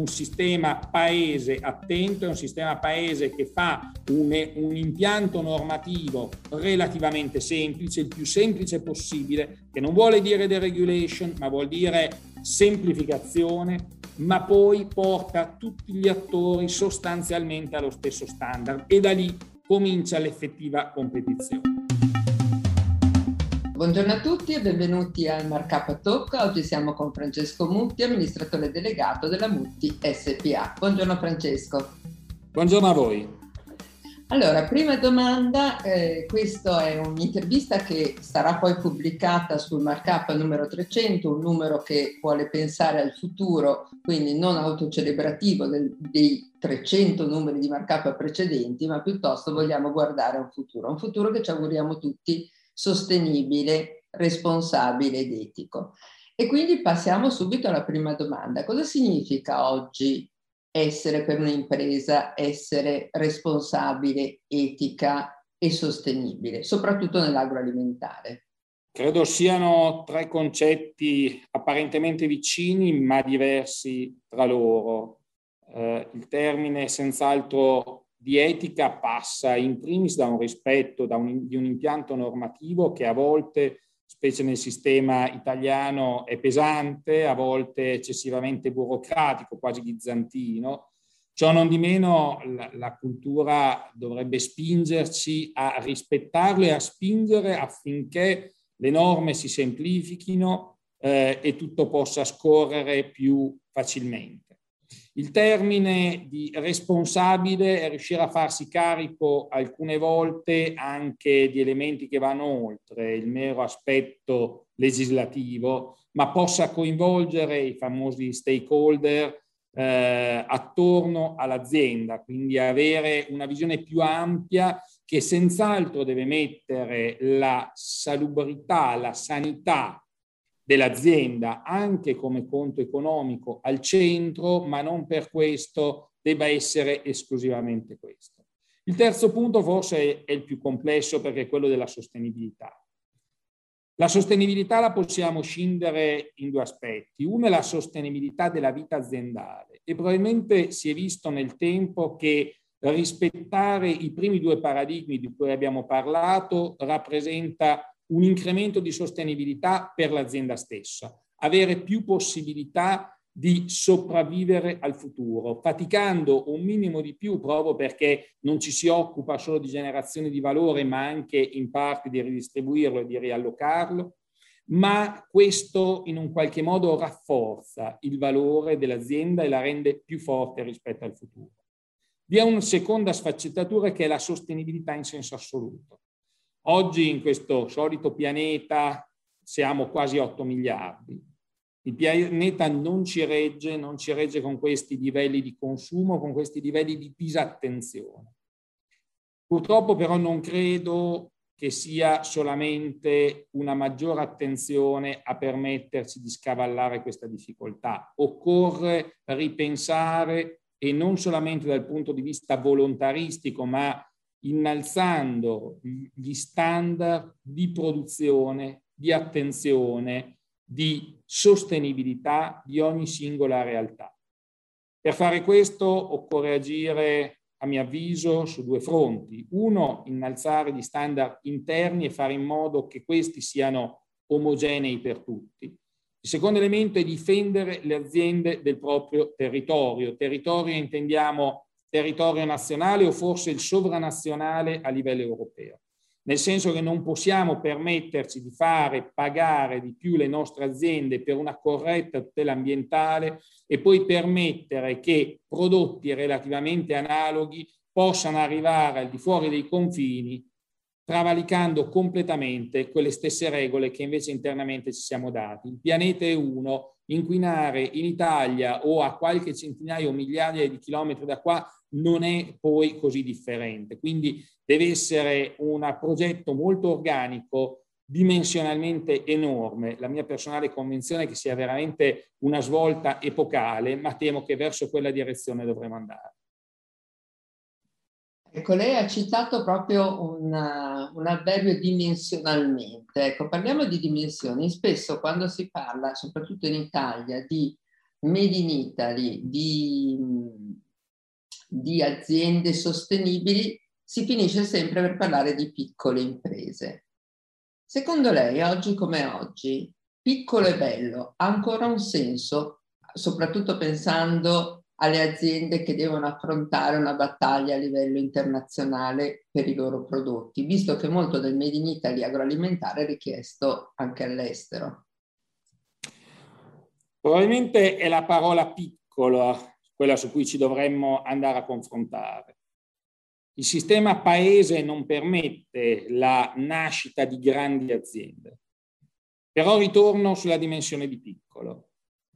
un sistema paese attento, è un sistema paese che fa un, un, impianto normativo relativamente semplice, il più semplice possibile, che non vuole dire deregulation, ma vuol dire semplificazione, ma poi porta tutti gli attori sostanzialmente allo stesso standard e da lì comincia l'effettiva competizione. Buongiorno a tutti e benvenuti al Markup Talk. Oggi siamo con Francesco Mutti, amministratore delegato della Mutti SPA. Buongiorno Francesco. Buongiorno a voi. Allora, prima domanda, eh, questa è un'intervista che sarà poi pubblicata sul markup numero 300, un numero che vuole pensare al futuro, quindi non autocelebrativo del, dei 300 numeri di markup precedenti, ma piuttosto vogliamo guardare a un futuro, un futuro che ci auguriamo tutti sostenibile, responsabile ed etico. E quindi passiamo subito alla prima domanda. Cosa significa oggi essere per un'impresa, essere responsabile, etica e sostenibile, soprattutto nell'agroalimentare? Credo siano tre concetti apparentemente vicini ma diversi tra loro. Eh, il termine senz'altro di etica passa in primis da un rispetto da un, di un impianto normativo che a volte, specie nel sistema italiano, è pesante, a volte eccessivamente burocratico, quasi bizantino. Ciò non di meno la, la cultura dovrebbe spingerci a rispettarlo e a spingere affinché le norme si semplifichino eh, e tutto possa scorrere più facilmente. Il termine di responsabile è riuscire a farsi carico alcune volte anche di elementi che vanno oltre il mero aspetto legislativo, ma possa coinvolgere i famosi stakeholder eh, attorno all'azienda, quindi avere una visione più ampia che senz'altro deve mettere la salubrità, la sanità dell'azienda anche come conto economico al centro, ma non per questo debba essere esclusivamente questo. Il terzo punto forse è il più complesso perché è quello della sostenibilità. La sostenibilità la possiamo scindere in due aspetti. Uno è la sostenibilità della vita aziendale e probabilmente si è visto nel tempo che rispettare i primi due paradigmi di cui abbiamo parlato rappresenta un incremento di sostenibilità per l'azienda stessa, avere più possibilità di sopravvivere al futuro, faticando un minimo di più proprio perché non ci si occupa solo di generazione di valore, ma anche in parte di ridistribuirlo e di riallocarlo, ma questo in un qualche modo rafforza il valore dell'azienda e la rende più forte rispetto al futuro. Vi è una seconda sfaccettatura che è la sostenibilità in senso assoluto. Oggi in questo solito pianeta siamo quasi 8 miliardi. Il pianeta non ci regge, non ci regge con questi livelli di consumo, con questi livelli di disattenzione. Purtroppo però non credo che sia solamente una maggiore attenzione a permetterci di scavallare questa difficoltà. Occorre ripensare e non solamente dal punto di vista volontaristico, ma innalzando gli standard di produzione, di attenzione, di sostenibilità di ogni singola realtà. Per fare questo occorre agire, a mio avviso, su due fronti. Uno, innalzare gli standard interni e fare in modo che questi siano omogenei per tutti. Il secondo elemento è difendere le aziende del proprio territorio. Territorio intendiamo territorio nazionale o forse il sovranazionale a livello europeo. Nel senso che non possiamo permetterci di fare pagare di più le nostre aziende per una corretta tutela ambientale e poi permettere che prodotti relativamente analoghi possano arrivare al di fuori dei confini travalicando completamente quelle stesse regole che invece internamente ci siamo dati. Il pianeta è uno, inquinare in Italia o a qualche centinaio o migliaia di chilometri da qua non è poi così differente. Quindi deve essere un progetto molto organico, dimensionalmente enorme. La mia personale convinzione è che sia veramente una svolta epocale, ma temo che verso quella direzione dovremo andare. Ecco, lei ha citato proprio una, un avverbio dimensionalmente. Ecco, parliamo di dimensioni. Spesso quando si parla, soprattutto in Italia, di Made in Italy, di, di aziende sostenibili, si finisce sempre per parlare di piccole imprese. Secondo lei, oggi come oggi, piccolo e bello ha ancora un senso, soprattutto pensando alle aziende che devono affrontare una battaglia a livello internazionale per i loro prodotti, visto che molto del Made in Italy agroalimentare è richiesto anche all'estero? Probabilmente è la parola piccola quella su cui ci dovremmo andare a confrontare. Il sistema paese non permette la nascita di grandi aziende, però ritorno sulla dimensione di piccolo.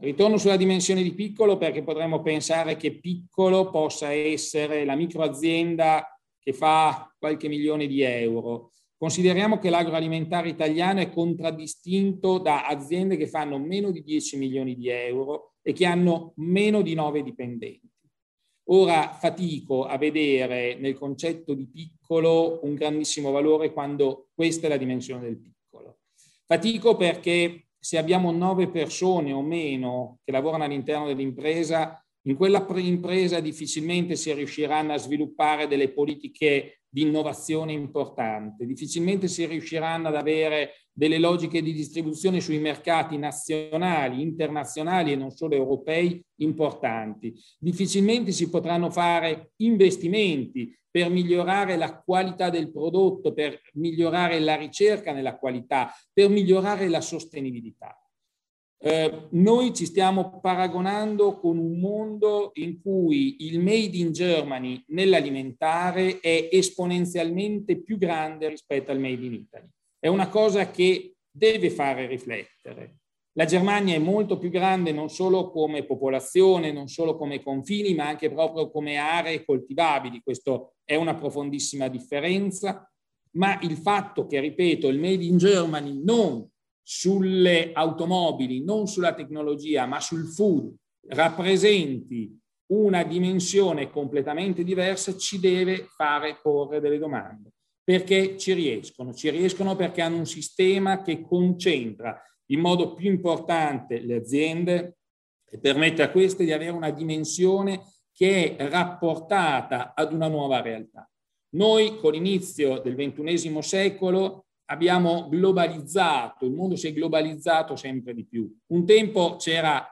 Ritorno sulla dimensione di piccolo perché potremmo pensare che piccolo possa essere la microazienda che fa qualche milione di euro. Consideriamo che l'agroalimentare italiano è contraddistinto da aziende che fanno meno di 10 milioni di euro e che hanno meno di 9 dipendenti. Ora fatico a vedere nel concetto di piccolo un grandissimo valore quando questa è la dimensione del piccolo. Fatico perché se abbiamo nove persone o meno che lavorano all'interno dell'impresa, in quella impresa difficilmente si riusciranno a sviluppare delle politiche di innovazione importante, difficilmente si riusciranno ad avere delle logiche di distribuzione sui mercati nazionali, internazionali e non solo europei importanti. Difficilmente si potranno fare investimenti per migliorare la qualità del prodotto, per migliorare la ricerca nella qualità, per migliorare la sostenibilità. Eh, noi ci stiamo paragonando con un mondo in cui il made in Germany nell'alimentare è esponenzialmente più grande rispetto al made in Italy. È una cosa che deve fare riflettere. La Germania è molto più grande non solo come popolazione, non solo come confini, ma anche proprio come aree coltivabili. Questo è una profondissima differenza, ma il fatto che, ripeto, il Made in Germany non sulle automobili, non sulla tecnologia, ma sul food rappresenti una dimensione completamente diversa, ci deve fare porre delle domande. Perché ci riescono? Ci riescono perché hanno un sistema che concentra in modo più importante le aziende e permette a queste di avere una dimensione che è rapportata ad una nuova realtà. Noi con l'inizio del XXI secolo abbiamo globalizzato, il mondo si è globalizzato sempre di più. Un tempo c'era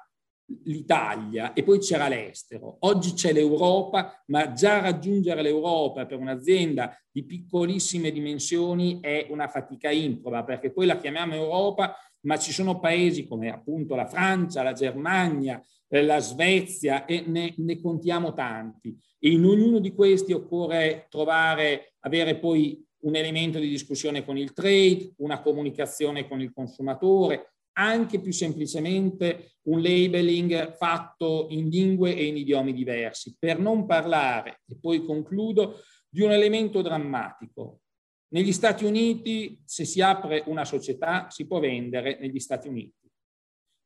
l'Italia e poi c'era l'estero. Oggi c'è l'Europa, ma già raggiungere l'Europa per un'azienda di piccolissime dimensioni è una fatica improba, perché poi la chiamiamo Europa, ma ci sono paesi come appunto la Francia, la Germania, eh, la Svezia e ne, ne contiamo tanti. E in ognuno di questi occorre trovare, avere poi un elemento di discussione con il trade, una comunicazione con il consumatore, anche più semplicemente un labeling fatto in lingue e in idiomi diversi, per non parlare, e poi concludo, di un elemento drammatico. Negli Stati Uniti, se si apre una società, si può vendere negli Stati Uniti.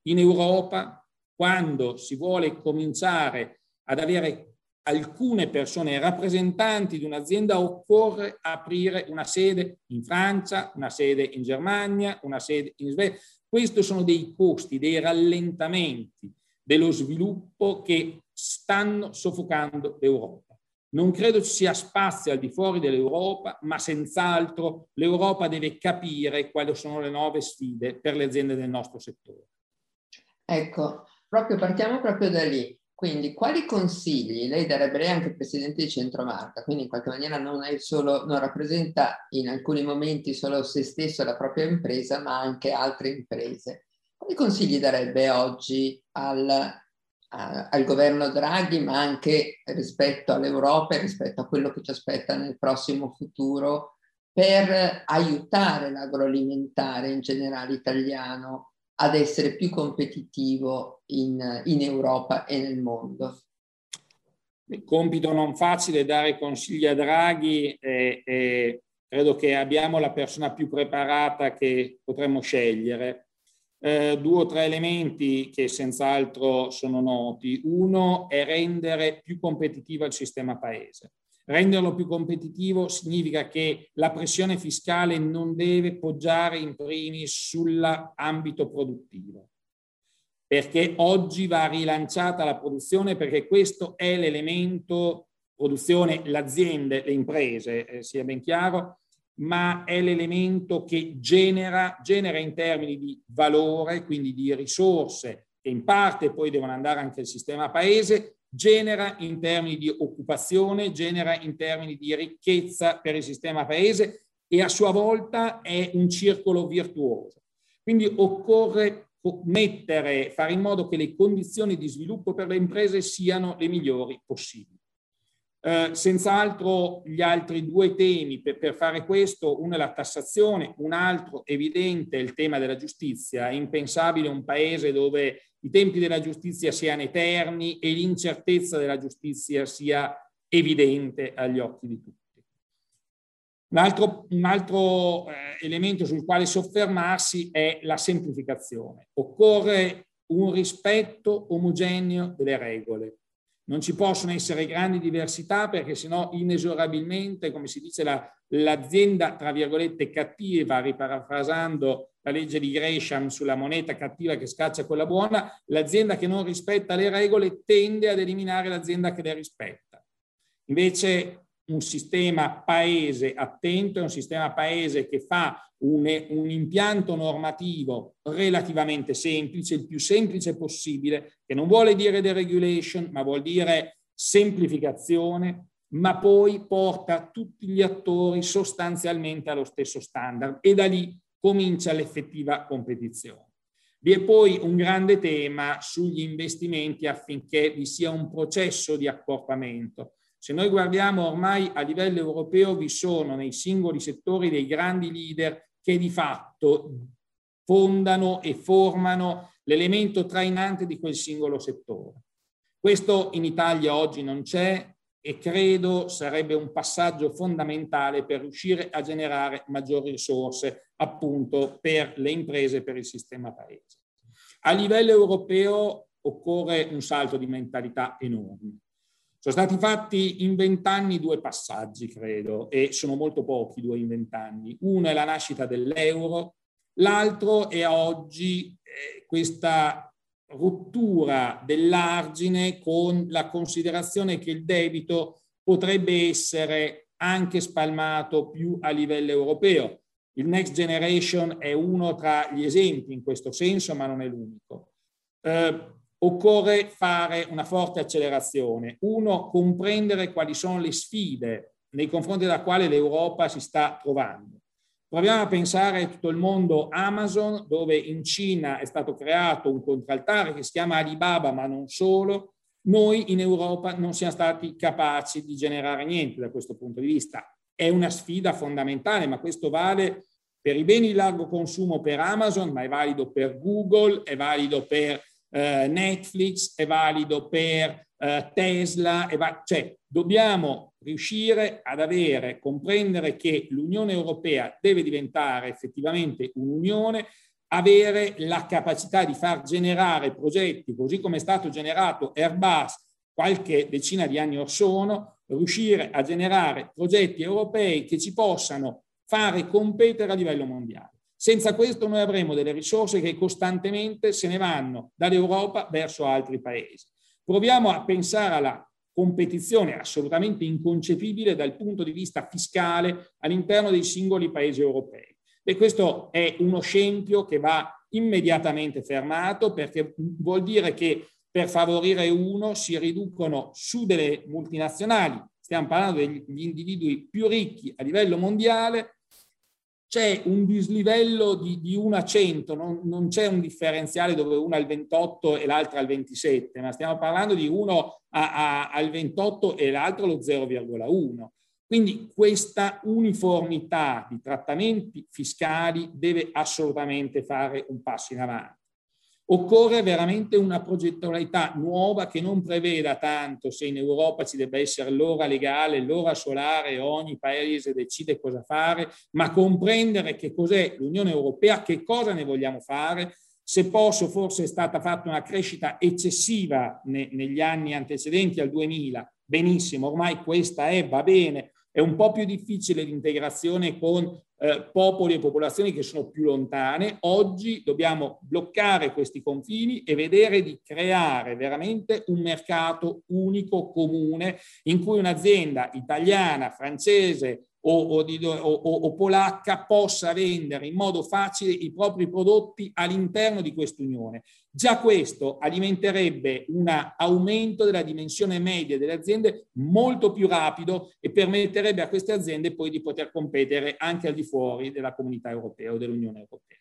In Europa, quando si vuole cominciare ad avere alcune persone rappresentanti di un'azienda, occorre aprire una sede in Francia, una sede in Germania, una sede in Svezia. Questi sono dei costi, dei rallentamenti dello sviluppo che stanno soffocando l'Europa. Non credo ci sia spazio al di fuori dell'Europa, ma senz'altro l'Europa deve capire quali sono le nuove sfide per le aziende del nostro settore. Ecco, proprio partiamo proprio da lì. Quindi, quali consigli lei darebbe lei anche presidente di Centromarca? Quindi, in qualche maniera non, solo, non rappresenta in alcuni momenti solo se stesso la propria impresa, ma anche altre imprese. Quali consigli darebbe oggi al, a, al governo Draghi, ma anche rispetto all'Europa e rispetto a quello che ci aspetta nel prossimo futuro per aiutare l'agroalimentare in generale italiano ad essere più competitivo in, in Europa e nel mondo. Compito non facile dare consigli a Draghi e, e credo che abbiamo la persona più preparata che potremmo scegliere. Eh, due o tre elementi che senz'altro sono noti. Uno è rendere più competitivo il sistema paese. Renderlo più competitivo significa che la pressione fiscale non deve poggiare in primis sull'ambito produttivo. perché oggi va rilanciata la produzione perché questo è l'elemento, produzione, le aziende, le imprese, eh, sia ben chiaro, ma è l'elemento che genera, genera in termini di valore, quindi di risorse, che in parte poi devono andare anche al sistema paese, genera in termini di occupazione, genera in termini di ricchezza per il sistema paese e a sua volta è un circolo virtuoso. Quindi occorre mettere, fare in modo che le condizioni di sviluppo per le imprese siano le migliori possibili. Eh, senz'altro gli altri due temi per, per, fare questo, uno è la tassazione, un altro evidente è il tema della giustizia. È impensabile un paese dove i tempi della giustizia siano eterni e l'incertezza della giustizia sia evidente agli occhi di tutti. Un altro, un altro eh, elemento sul quale soffermarsi è la semplificazione. Occorre un rispetto omogeneo delle regole. Non ci possono essere grandi diversità perché sennò inesorabilmente, come si dice, la, l'azienda, tra virgolette, cattiva, riparafrasando la legge di Gresham sulla moneta cattiva che scaccia quella buona, l'azienda che non rispetta le regole tende ad eliminare l'azienda che le rispetta. Invece un sistema paese attento, è un sistema paese che fa un, un, impianto normativo relativamente semplice, il più semplice possibile, che non vuole dire deregulation, ma vuol dire semplificazione, ma poi porta tutti gli attori sostanzialmente allo stesso standard e da lì comincia l'effettiva competizione. Vi è poi un grande tema sugli investimenti affinché vi sia un processo di accorpamento se noi guardiamo ormai a livello europeo vi sono nei singoli settori dei grandi leader che di fatto fondano e formano l'elemento trainante di quel singolo settore. Questo in Italia oggi non c'è e credo sarebbe un passaggio fondamentale per riuscire a generare maggiori risorse appunto per le imprese e per il sistema paese. A livello europeo occorre un salto di mentalità enorme. Sono stati fatti in vent'anni due passaggi, credo, e sono molto pochi due in vent'anni. Uno è la nascita dell'euro, l'altro è oggi eh, questa rottura dell'argine con la considerazione che il debito potrebbe essere anche spalmato più a livello europeo. Il Next Generation è uno tra gli esempi in questo senso, ma non è l'unico. Eh, occorre fare una forte accelerazione. Uno, comprendere quali sono le sfide nei confronti della quale l'Europa si sta trovando. Proviamo a pensare a tutto il mondo Amazon, dove in Cina è stato creato un contraltare che si chiama Alibaba, ma non solo. Noi in Europa non siamo stati capaci di generare niente da questo punto di vista. È una sfida fondamentale, ma questo vale per i beni di largo consumo per Amazon, ma è valido per Google, è valido per eh, Netflix, è valido per eh, Tesla, va- cioè dobbiamo riuscire ad avere, comprendere che l'Unione Europea deve diventare effettivamente un'unione, avere la capacità di far generare progetti, così come è stato generato Airbus qualche decina di anni or sono, riuscire a generare progetti europei che ci possano fare competere a livello mondiale. Senza questo noi avremo delle risorse che costantemente se ne vanno dall'Europa verso altri paesi. Proviamo a pensare alla competizione assolutamente inconcepibile dal punto di vista fiscale all'interno dei singoli paesi europei. E questo è uno scempio che va immediatamente fermato perché vuol dire che per favorire uno si riducono su delle multinazionali, stiamo parlando degli individui più ricchi a livello mondiale, c'è un dislivello di, di 1 a 100, non, non, c'è un differenziale dove uno ha il 28 e l'altro al 27, ma stiamo parlando di uno a, a, al 28 e l'altro allo 0,1. Quindi questa uniformità di trattamenti fiscali deve assolutamente fare un passo in avanti. Occorre veramente una progettualità nuova che non preveda tanto se in Europa ci debba essere l'ora legale, l'ora solare, ogni paese decide cosa fare, ma comprendere che cos'è l'Unione Europea, che cosa ne vogliamo fare. Se posso, forse è stata fatta una crescita eccessiva ne, negli anni antecedenti al 2000, benissimo, ormai questa è, va bene, è un po' più difficile l'integrazione con eh, popoli e popolazioni che sono più lontane. Oggi dobbiamo bloccare questi confini e vedere di creare veramente un mercato unico, comune, in cui un'azienda italiana, francese, o, o, di, o, polacca possa vendere in modo facile i propri prodotti all'interno di quest'unione. Già questo alimenterebbe un aumento della dimensione media delle aziende molto più rapido e permetterebbe a queste aziende poi di poter competere anche al di fuori della comunità europea o dell'Unione Europea.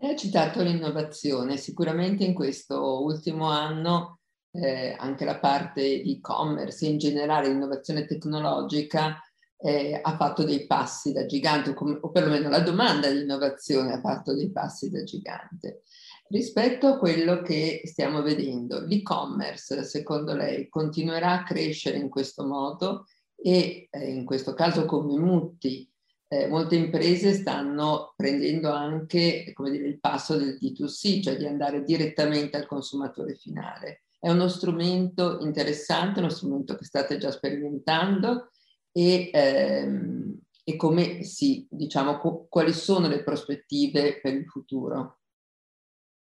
Hai citato l'innovazione, sicuramente in questo ultimo anno eh, anche la parte e-commerce, in generale l'innovazione tecnologica, eh, ha fatto dei passi da gigante, o perlomeno la domanda di innovazione ha fatto dei passi da gigante. Rispetto a quello che stiamo vedendo, l'e-commerce, secondo lei, continuerà a crescere in questo modo e eh, in questo caso come Mutti, eh, molte imprese stanno prendendo anche dire, il passo del D2C, cioè di andare direttamente al consumatore finale. È uno strumento interessante, uno strumento che state già sperimentando e, ehm, e come si, diciamo, quali sono le prospettive per il futuro?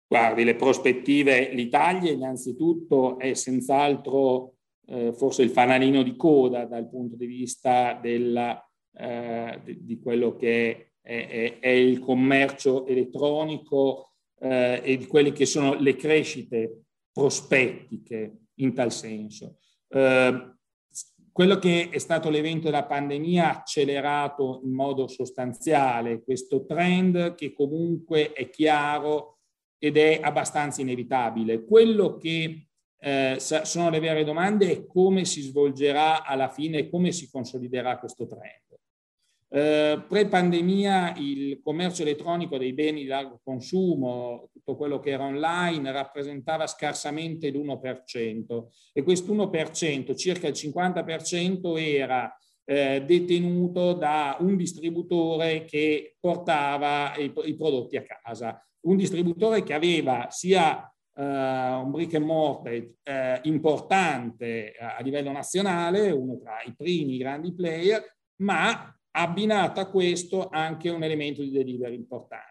Guardi, le prospettive, l'Italia innanzitutto è senz'altro eh, forse il fanalino di coda dal punto di vista della, eh, di, quello che è, è, è il commercio elettronico eh, e di quelle che sono le crescite prospettiche in tal senso. Eh, quello che è stato l'evento della pandemia ha accelerato in modo sostanziale questo trend che comunque è chiaro ed è abbastanza inevitabile. Quello che eh, sono le vere domande è come si svolgerà alla fine, come si consoliderà questo trend. Eh, pre-pandemia il commercio elettronico dei beni di largo consumo, tutto quello che era online, rappresentava scarsamente l'1% e quest'1%, circa il 50%, era eh, detenuto da un distributore che portava i, i, prodotti a casa, un distributore che aveva sia eh, un brick and mortar eh, importante a livello nazionale, uno tra i primi grandi player, ma abbinato a questo anche un elemento di delivery importante.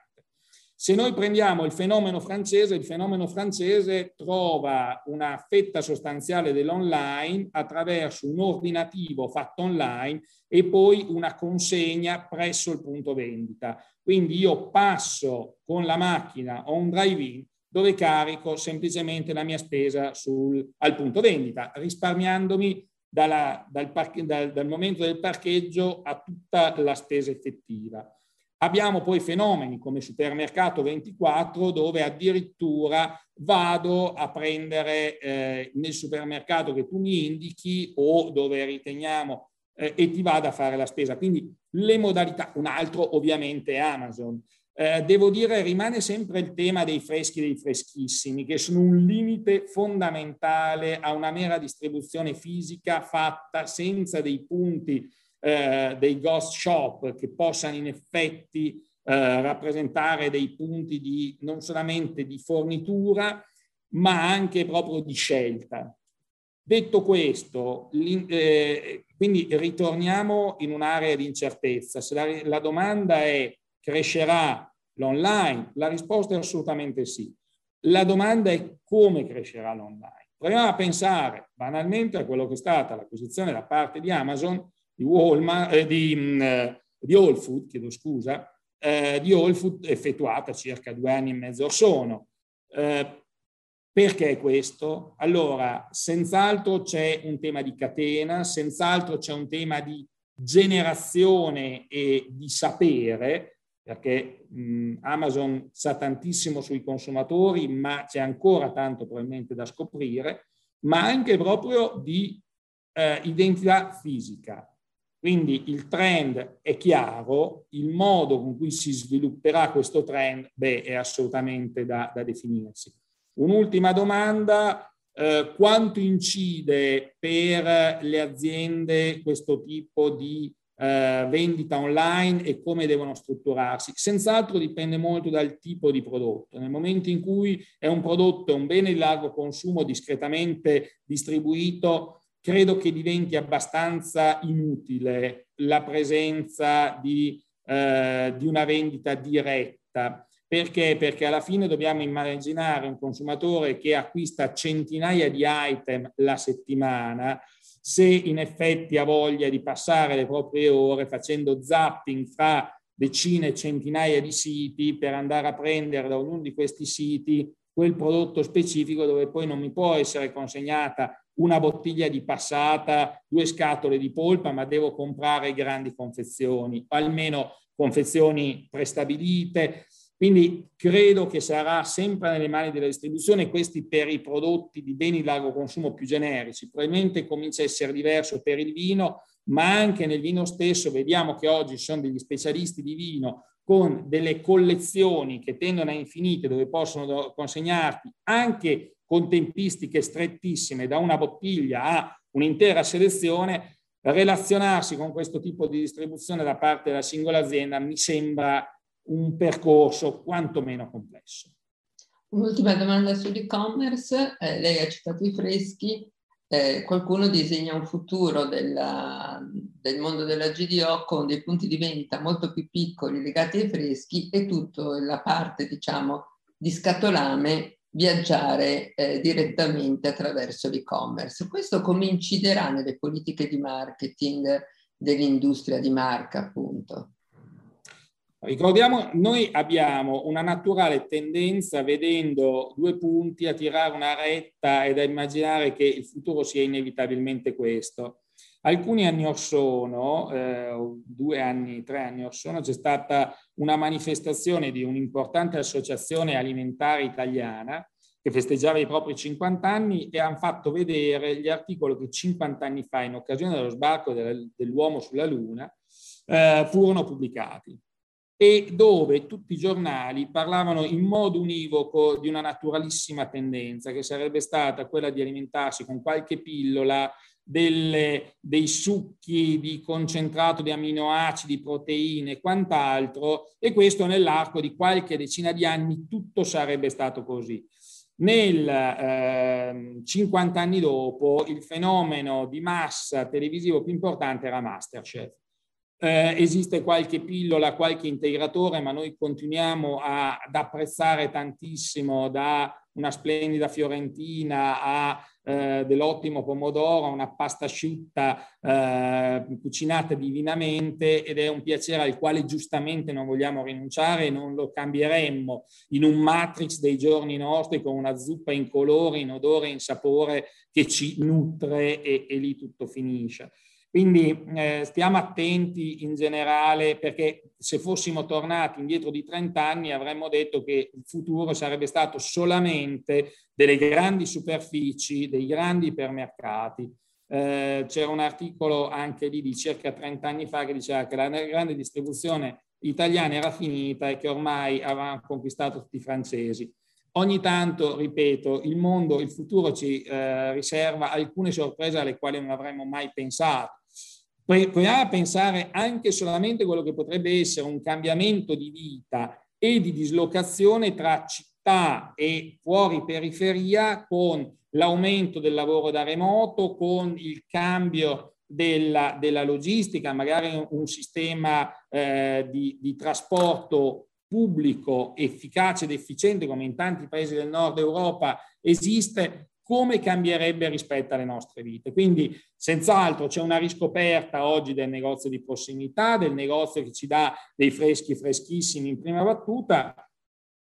Se noi prendiamo il fenomeno francese, il fenomeno francese trova una fetta sostanziale dell'online attraverso un ordinativo fatto online e poi una consegna presso il punto vendita. Quindi io passo con la macchina o un drive-in dove carico semplicemente la mia spesa sul, al punto vendita, risparmiandomi dalla, dal, dal, dal momento del parcheggio a tutta la spesa effettiva. Abbiamo poi fenomeni come Supermercato 24 dove addirittura vado a prendere eh, nel supermercato che tu mi indichi o dove riteniamo eh, e ti vado a fare la spesa. Quindi le modalità, un altro ovviamente è Amazon. Eh, devo dire rimane sempre il tema dei freschi e dei freschissimi, che sono un limite fondamentale a una mera distribuzione fisica fatta senza dei punti, eh, dei ghost shop che possano in effetti eh, rappresentare dei punti di, non solamente di fornitura, ma anche proprio di scelta. Detto questo, eh, quindi ritorniamo in un'area di incertezza. Se la, la domanda è crescerà l'online? La risposta è assolutamente sì. La domanda è come crescerà l'online. Proviamo a pensare banalmente a quello che è stata l'acquisizione da parte di Amazon, di Walmart, eh, di, mm, di Whole Food, chiedo scusa, eh, di Whole Food effettuata circa due anni e mezzo or sono. Eh, perché questo? Allora, senz'altro c'è un tema di catena, senz'altro c'è un tema di generazione e di sapere, perché mh, Amazon sa tantissimo sui consumatori, ma c'è ancora tanto probabilmente da scoprire, ma anche proprio di eh, identità fisica. Quindi il trend è chiaro, il modo con cui si svilupperà questo trend beh, è assolutamente da, da definirsi. Un'ultima domanda, eh, quanto incide per le aziende questo tipo di eh, vendita online e come devono strutturarsi. Senz'altro dipende molto dal tipo di prodotto. Nel momento in cui è un prodotto, un bene di largo consumo discretamente distribuito, credo che diventi abbastanza inutile la presenza di eh, di una vendita diretta. Perché? Perché alla fine dobbiamo immaginare un consumatore che acquista centinaia di item la settimana, se in effetti ha voglia di passare le proprie ore facendo zapping fra decine, centinaia di siti per andare a prendere da ognuno di questi siti quel prodotto specifico dove poi non mi può essere consegnata una bottiglia di passata, due scatole di polpa, ma devo comprare grandi confezioni, almeno confezioni prestabilite. Quindi credo che sarà sempre nelle mani della distribuzione, questi per i prodotti di beni di largo consumo più generici. Probabilmente comincia a essere diverso per il vino, ma anche nel vino stesso vediamo che oggi ci sono degli specialisti di vino con delle collezioni che tendono a infinite, dove possono consegnarti anche con tempistiche strettissime da una bottiglia a un'intera selezione, relazionarsi con questo tipo di distribuzione da parte della singola azienda mi sembra un percorso quantomeno complesso. Un'ultima domanda sull'e-commerce, eh, lei ha citato i freschi, eh, qualcuno disegna un futuro della, del mondo della GDO con dei punti di vendita molto più piccoli legati ai freschi e tutta la parte, diciamo, di scatolame viaggiare eh, direttamente attraverso l'e-commerce. Questo come inciderà nelle politiche di marketing dell'industria di marca, appunto? Ricordiamo, noi abbiamo una naturale tendenza, vedendo due punti, a tirare una retta ed a immaginare che il futuro sia inevitabilmente questo. Alcuni anni or sono, eh, due anni, tre anni or sono, c'è stata una manifestazione di un'importante associazione alimentare italiana che festeggiava i propri 50 anni e hanno fatto vedere gli articoli che 50 anni fa, in occasione dello sbarco dell'uomo sulla Luna, eh, furono pubblicati. E dove tutti i giornali parlavano in modo univoco di una naturalissima tendenza che sarebbe stata quella di alimentarsi con qualche pillola delle, dei succhi di concentrato di aminoacidi, proteine e quant'altro e questo nell'arco di qualche decina di anni tutto sarebbe stato così. Nel eh, 50 anni dopo il fenomeno di massa televisivo più importante era Masterchef eh, esiste qualche pillola, qualche integratore, ma noi continuiamo a, ad apprezzare tantissimo da una splendida fiorentina a eh, dell'ottimo pomodoro, una pasta asciutta eh, cucinata divinamente ed è un piacere al quale giustamente non vogliamo rinunciare e non lo cambieremmo in un matrix dei giorni nostri con una zuppa in colore, in odore, in sapore che ci nutre e, e lì tutto finisce. Quindi eh, stiamo attenti in generale perché se fossimo tornati indietro di 30 anni avremmo detto che il futuro sarebbe stato solamente delle grandi superfici, dei grandi ipermercati. Eh, c'era un articolo anche lì di circa 30 anni fa che diceva che la grande distribuzione italiana era finita e che ormai avevano conquistato tutti i francesi. Ogni tanto, ripeto, il mondo, il futuro ci eh, riserva alcune sorprese alle quali non avremmo mai pensato. Proviamo a pensare anche solamente quello che potrebbe essere un cambiamento di vita e di dislocazione tra città e fuori periferia con l'aumento del lavoro da remoto, con il cambio della, della logistica, magari un sistema eh, di, di trasporto pubblico efficace ed efficiente come in tanti paesi del nord Europa esiste, come cambierebbe rispetto alle nostre vite. Quindi senz'altro c'è una riscoperta oggi del negozio di prossimità, del negozio che ci dà dei freschi freschissimi in prima battuta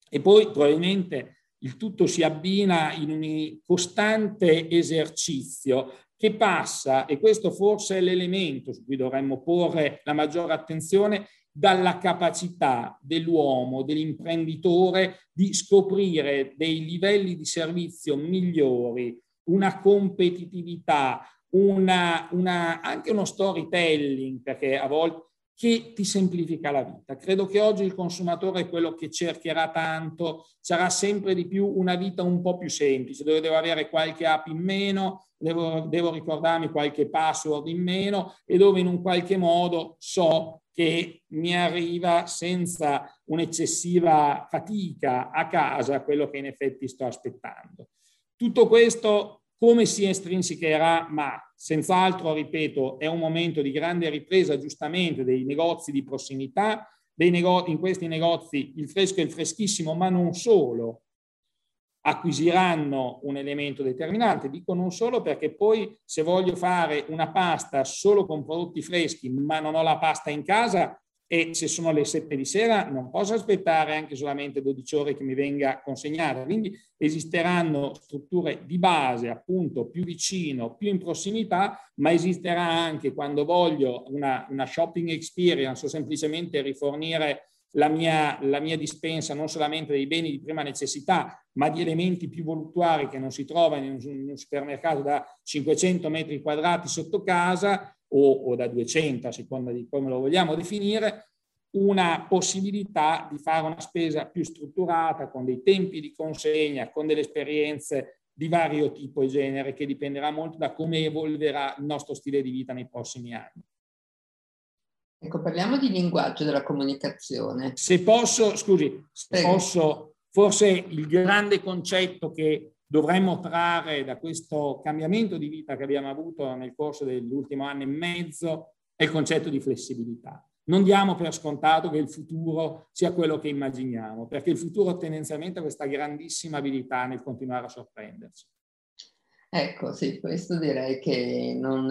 e poi probabilmente il tutto si abbina in un costante esercizio che passa, e questo forse è l'elemento su cui dovremmo porre la maggiore attenzione, dalla capacità dell'uomo, dell'imprenditore di scoprire dei livelli di servizio migliori, una competitività, una, una, anche uno storytelling, perché a volte che ti semplifica la vita. Credo che oggi il consumatore è quello che cercherà tanto, sarà sempre di più una vita un po' più semplice, dove devo avere qualche app in meno, devo, devo ricordarmi qualche password in meno e dove in un qualche modo so che mi arriva senza un'eccessiva fatica a casa quello che in effetti sto aspettando. Tutto questo come si estrinsecherà? Ma senz'altro, ripeto, è un momento di grande ripresa giustamente dei negozi di prossimità, nego- in questi negozi il fresco e il freschissimo, ma non solo, acquisiranno un elemento determinante. Dico non solo perché poi se voglio fare una pasta solo con prodotti freschi, ma non ho la pasta in casa, e se sono le 7 di sera non posso aspettare anche solamente 12 ore che mi venga consegnata. Quindi esisteranno strutture di base appunto più vicino, più in prossimità, ma esisterà anche quando voglio una, una shopping experience o semplicemente rifornire la mia, la mia, dispensa non solamente dei beni di prima necessità, ma di elementi più voluttuari che non si trovano in un, in un supermercato da 500 metri quadrati sotto casa, o, o da 200 a seconda di come lo vogliamo definire, una possibilità di fare una spesa più strutturata con dei tempi di consegna, con delle esperienze di vario tipo e genere che dipenderà molto da come evolverà il nostro stile di vita nei prossimi anni. Ecco, parliamo di linguaggio della comunicazione. Se posso, scusi, se posso, forse il grande concetto che dovremmo trarre da questo cambiamento di vita che abbiamo avuto nel corso dell'ultimo anno e mezzo è il concetto di flessibilità. Non diamo per scontato che il futuro sia quello che immaginiamo, perché il futuro tendenzialmente ha questa grandissima abilità nel continuare a sorprenderci. Ecco, sì, questo direi che non,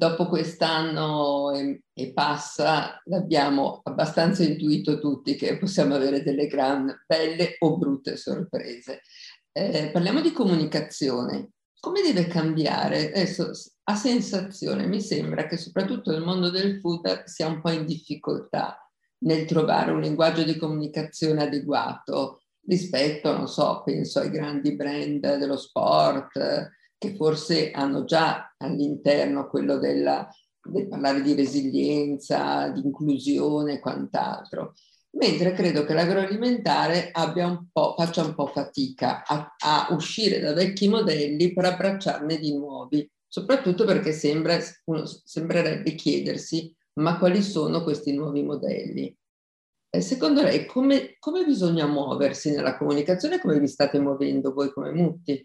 dopo quest'anno e, e, passa l'abbiamo abbastanza intuito tutti che possiamo avere delle gran belle o brutte sorprese. Eh, parliamo di comunicazione. Come deve cambiare? Adesso a sensazione mi sembra che soprattutto nel mondo del food sia un po' in difficoltà nel trovare un linguaggio di comunicazione adeguato rispetto, non so, penso ai grandi brand dello sport che forse hanno già all'interno quello della, del parlare di resilienza, di inclusione e quant'altro mentre credo che l'agroalimentare un faccia un po' fatica a, a, uscire da vecchi modelli per abbracciarne di nuovi, soprattutto perché sembra, uno sembrerebbe chiedersi ma quali sono questi nuovi modelli? E secondo lei come, come bisogna muoversi nella comunicazione? Come vi state muovendo voi come Mutti?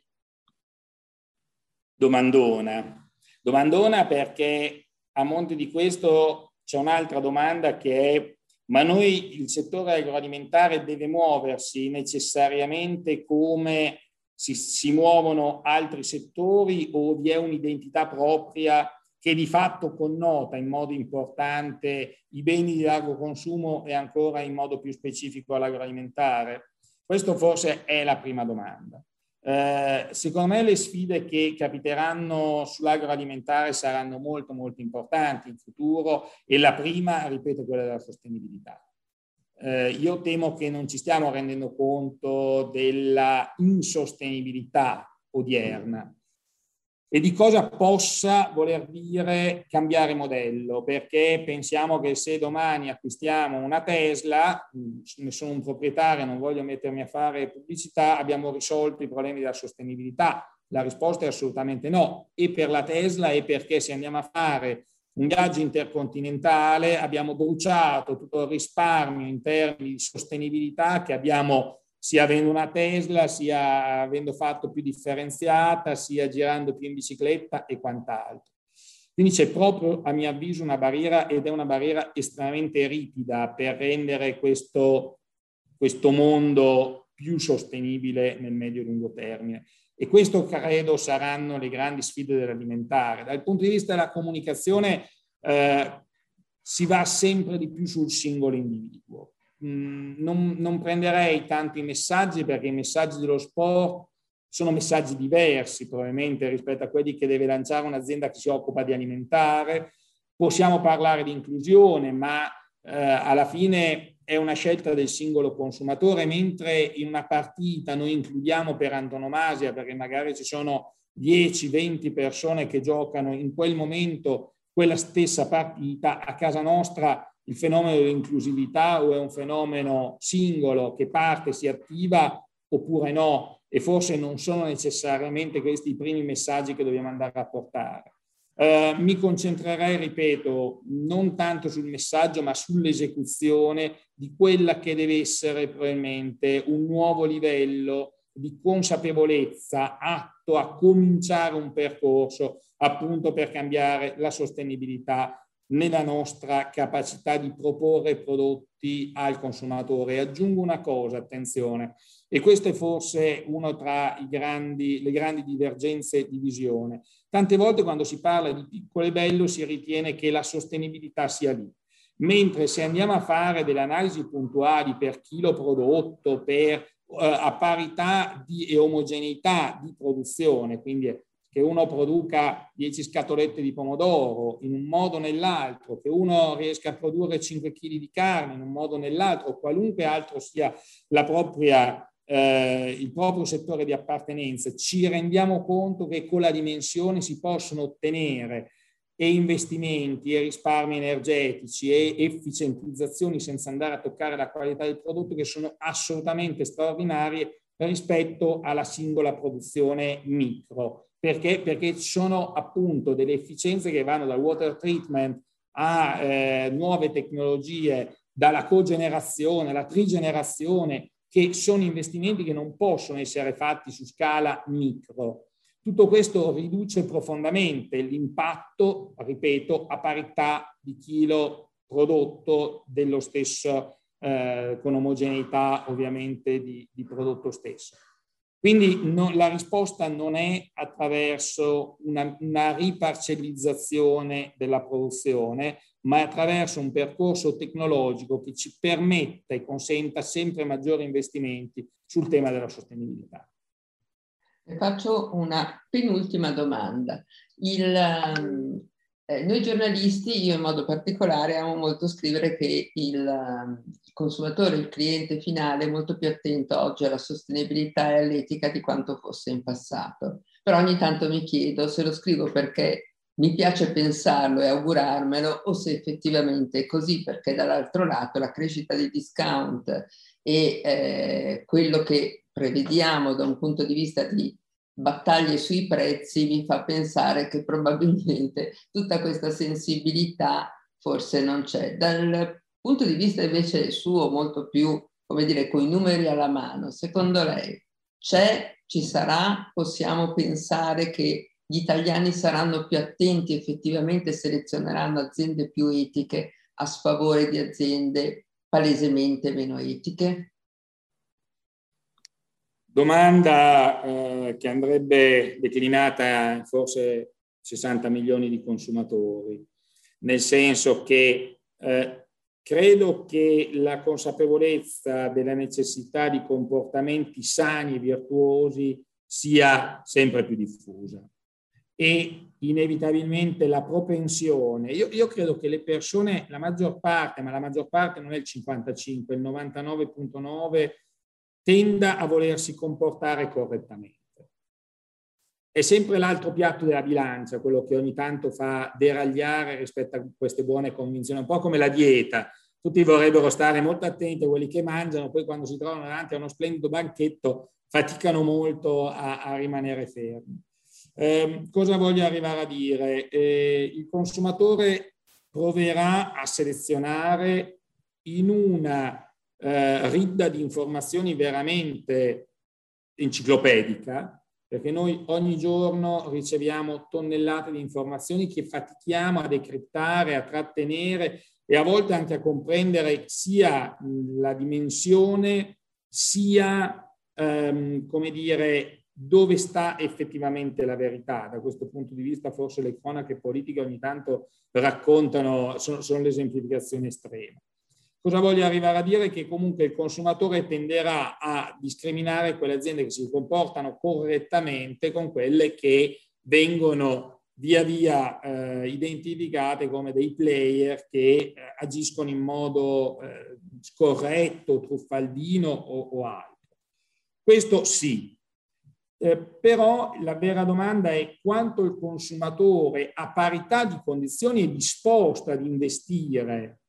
Domandona. Domandona perché a monte di questo c'è un'altra domanda che è ma noi il settore agroalimentare deve muoversi necessariamente come si, si muovono altri settori o vi è un'identità propria che di fatto connota in modo importante i beni di largo consumo e ancora in modo più specifico l'agroalimentare? Questo forse è la prima domanda. Eh, secondo me le sfide che capiteranno sull'agroalimentare saranno molto molto importanti in futuro e la prima, ripeto, è quella della sostenibilità. Eh, io temo che non ci stiamo rendendo conto della insostenibilità odierna e di cosa possa voler dire cambiare modello, perché pensiamo che se domani acquistiamo una Tesla, ne sono un proprietario, non voglio mettermi a fare pubblicità, abbiamo risolto i problemi della sostenibilità. La risposta è assolutamente no, e per la Tesla e perché se andiamo a fare un viaggio intercontinentale abbiamo bruciato tutto il risparmio in termini di sostenibilità che abbiamo sia avendo una Tesla, sia avendo fatto più differenziata, sia girando più in bicicletta e quant'altro. Quindi c'è proprio, a mio avviso, una barriera ed è una barriera estremamente ripida per rendere questo, questo mondo più sostenibile nel medio e lungo termine. E questo credo saranno le grandi sfide dell'alimentare. Dal punto di vista della comunicazione eh, si va sempre di più sul singolo individuo. Non, non prenderei tanto i messaggi perché i messaggi dello sport sono messaggi diversi probabilmente rispetto a quelli che deve lanciare un'azienda che si occupa di alimentare. Possiamo parlare di inclusione, ma eh, alla fine è una scelta del singolo consumatore, mentre in una partita noi includiamo per antonomasia, perché magari ci sono 10-20 persone che giocano in quel momento quella stessa partita, a casa nostra il fenomeno dell'inclusività o è un fenomeno singolo che parte, si attiva oppure no e forse non sono necessariamente questi i primi messaggi che dobbiamo andare a portare. Uh, mi concentrerei, ripeto, non tanto sul messaggio, ma sull'esecuzione di quella che deve essere probabilmente un nuovo livello di consapevolezza atto a cominciare un percorso appunto per cambiare la sostenibilità nella nostra capacità di proporre prodotti al consumatore. Aggiungo una cosa, attenzione, e questa è forse una tra grandi, le grandi divergenze di visione. Tante volte quando si parla di piccolo e bello si ritiene che la sostenibilità sia lì, mentre se andiamo a fare delle analisi puntuali per chilo prodotto, per, eh, a parità di, e omogeneità di produzione, quindi che uno produca 10 scatolette di pomodoro in un modo o nell'altro, che uno riesca a produrre 5 kg di carne in un modo o nell'altro, qualunque altro sia propria, eh, il proprio settore di appartenenza, ci rendiamo conto che con la dimensione si possono ottenere e investimenti e risparmi energetici e efficientizzazioni senza andare a toccare la qualità del prodotto che sono assolutamente straordinarie rispetto alla singola produzione micro. Perché? Perché ci sono appunto delle efficienze che vanno dal water treatment a eh, nuove tecnologie, dalla cogenerazione alla trigenerazione, che sono investimenti che non possono essere fatti su scala micro. Tutto questo riduce profondamente l'impatto, ripeto, a parità di chilo prodotto dello stesso, eh, con omogeneità ovviamente di, di prodotto stesso. Quindi no, la risposta non è attraverso una, una riparcellizzazione della produzione, ma è attraverso un percorso tecnologico che ci permetta e consenta sempre maggiori investimenti sul tema della sostenibilità. Faccio una penultima domanda. Il, um, eh, noi giornalisti, io in modo particolare, amo molto scrivere che il, um, il, consumatore, il cliente finale è molto più attento oggi alla sostenibilità e all'etica di quanto fosse in passato. Però ogni tanto mi chiedo se lo scrivo perché mi piace pensarlo e augurarmelo o se effettivamente è così, perché dall'altro lato la crescita dei discount e eh, quello che prevediamo da un punto di vista di battaglie sui prezzi mi fa pensare che probabilmente tutta questa sensibilità forse non c'è. Dal punto di vista invece suo, molto più, come dire, con i numeri alla mano, secondo lei c'è, ci sarà, possiamo pensare che gli italiani saranno più attenti, effettivamente selezioneranno aziende più etiche a sfavore di aziende palesemente meno etiche? Domanda eh, che andrebbe declinata in forse 60 milioni di consumatori, nel senso che eh, credo che la consapevolezza della necessità di comportamenti sani e virtuosi sia sempre più diffusa e inevitabilmente la propensione. Io, io, credo che le persone, la maggior parte, ma la maggior parte non è il 55, il 99.9 tenda a volersi comportare correttamente. È sempre l'altro piatto della bilancia, quello che ogni tanto fa deragliare rispetto a queste buone convinzioni, un po' come la dieta. Tutti vorrebbero stare molto attenti a quelli che mangiano, poi quando si trovano davanti a uno splendido banchetto faticano molto a, a rimanere fermi. Eh, cosa voglio arrivare a dire? Eh, il consumatore proverà a selezionare in una eh, ridda di informazioni veramente enciclopedica, perché noi ogni giorno riceviamo tonnellate di informazioni che fatichiamo a decrittare, a trattenere e a volte anche a comprendere sia la dimensione, sia, ehm, come dire, dove sta effettivamente la verità. Da questo punto di vista forse le cronache politiche ogni tanto raccontano, sono, sono l'esemplificazione estrema. Cosa voglio arrivare a dire? Che comunque il consumatore tenderà a discriminare quelle aziende che si comportano correttamente con quelle che vengono via via eh, identificate come dei player che eh, agiscono in modo eh, scorretto, truffaldino o, o, altro. Questo sì. Eh, però la vera domanda è quanto il consumatore a parità di condizioni è disposto ad investire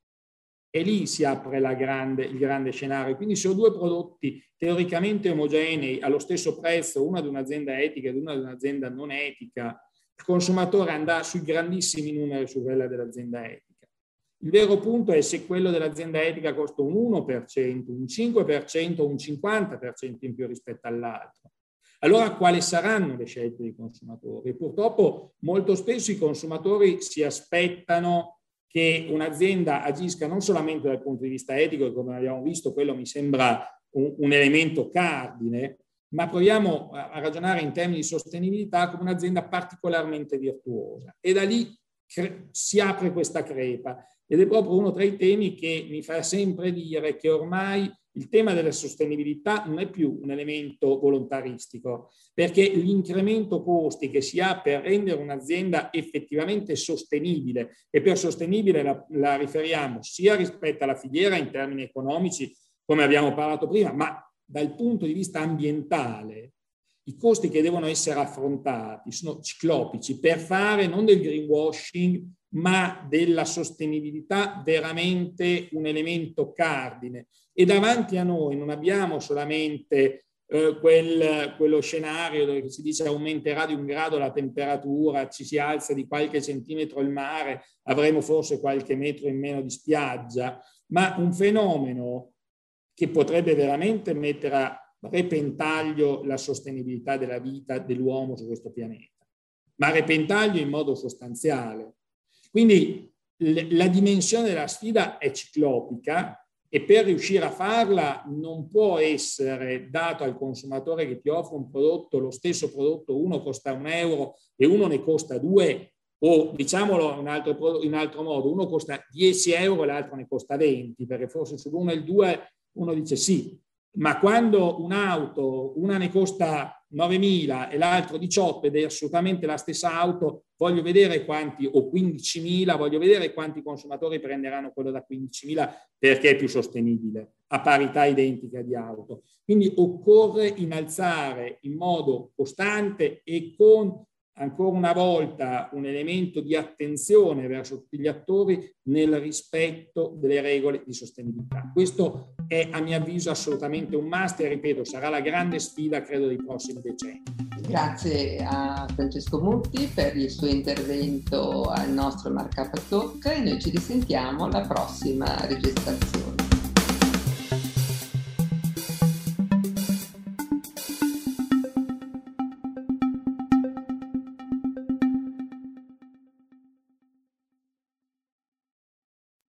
e lì si apre grande, il grande scenario. Quindi se ho due prodotti teoricamente omogenei allo stesso prezzo, una di un'azienda etica ed una di un'azienda non etica, il consumatore andrà sui grandissimi numeri su quella dell'azienda etica. Il vero punto è se quello dell'azienda etica costa un 1%, un 5% o un 50% in più rispetto all'altro. Allora quali saranno le scelte dei consumatori? Purtroppo molto spesso i consumatori si aspettano che un'azienda agisca non solamente dal punto di vista etico, come abbiamo visto, quello mi sembra un, un elemento cardine, ma proviamo a, ragionare in termini di sostenibilità come un'azienda particolarmente virtuosa. E da lì cre- si apre questa crepa ed è proprio uno tra i temi che mi fa sempre dire che ormai il tema della sostenibilità non è più un elemento volontaristico, perché l'incremento costi che si ha per rendere un'azienda effettivamente sostenibile, e per sostenibile la, la riferiamo sia rispetto alla filiera in termini economici, come abbiamo parlato prima, ma dal punto di vista ambientale, i costi che devono essere affrontati sono ciclopici per fare non del greenwashing, ma della sostenibilità veramente un elemento cardine. E davanti a noi non abbiamo solamente eh, quel, quello scenario dove si dice aumenterà di un grado la temperatura, ci si alza di qualche centimetro il mare, avremo forse qualche metro in meno di spiaggia, ma un fenomeno che potrebbe veramente mettere a repentaglio la sostenibilità della vita dell'uomo su questo pianeta, ma repentaglio in modo sostanziale. Quindi la dimensione della sfida è ciclopica e per riuscire a farla non può essere dato al consumatore che ti offre un prodotto, lo stesso prodotto, uno costa un euro e uno ne costa due, o diciamolo in altro, in altro modo, uno costa 10 euro e l'altro ne costa 20, perché forse sull'uno e il due uno dice sì, ma quando un'auto, una ne costa 9.000 e l'altro 18 ed è assolutamente la stessa auto, voglio vedere quanti, o 15.000, voglio vedere quanti consumatori prenderanno quello da 15.000 perché è più sostenibile, a parità identica di auto. Quindi occorre innalzare in modo costante e con ancora una volta un elemento di attenzione verso tutti gli attori nel rispetto delle regole di sostenibilità. Questo è a mio avviso assolutamente un must e ripeto sarà la grande sfida credo dei prossimi decenni. Grazie a Francesco Mutti per il suo intervento al nostro Markup Talk e noi ci risentiamo alla prossima registrazione.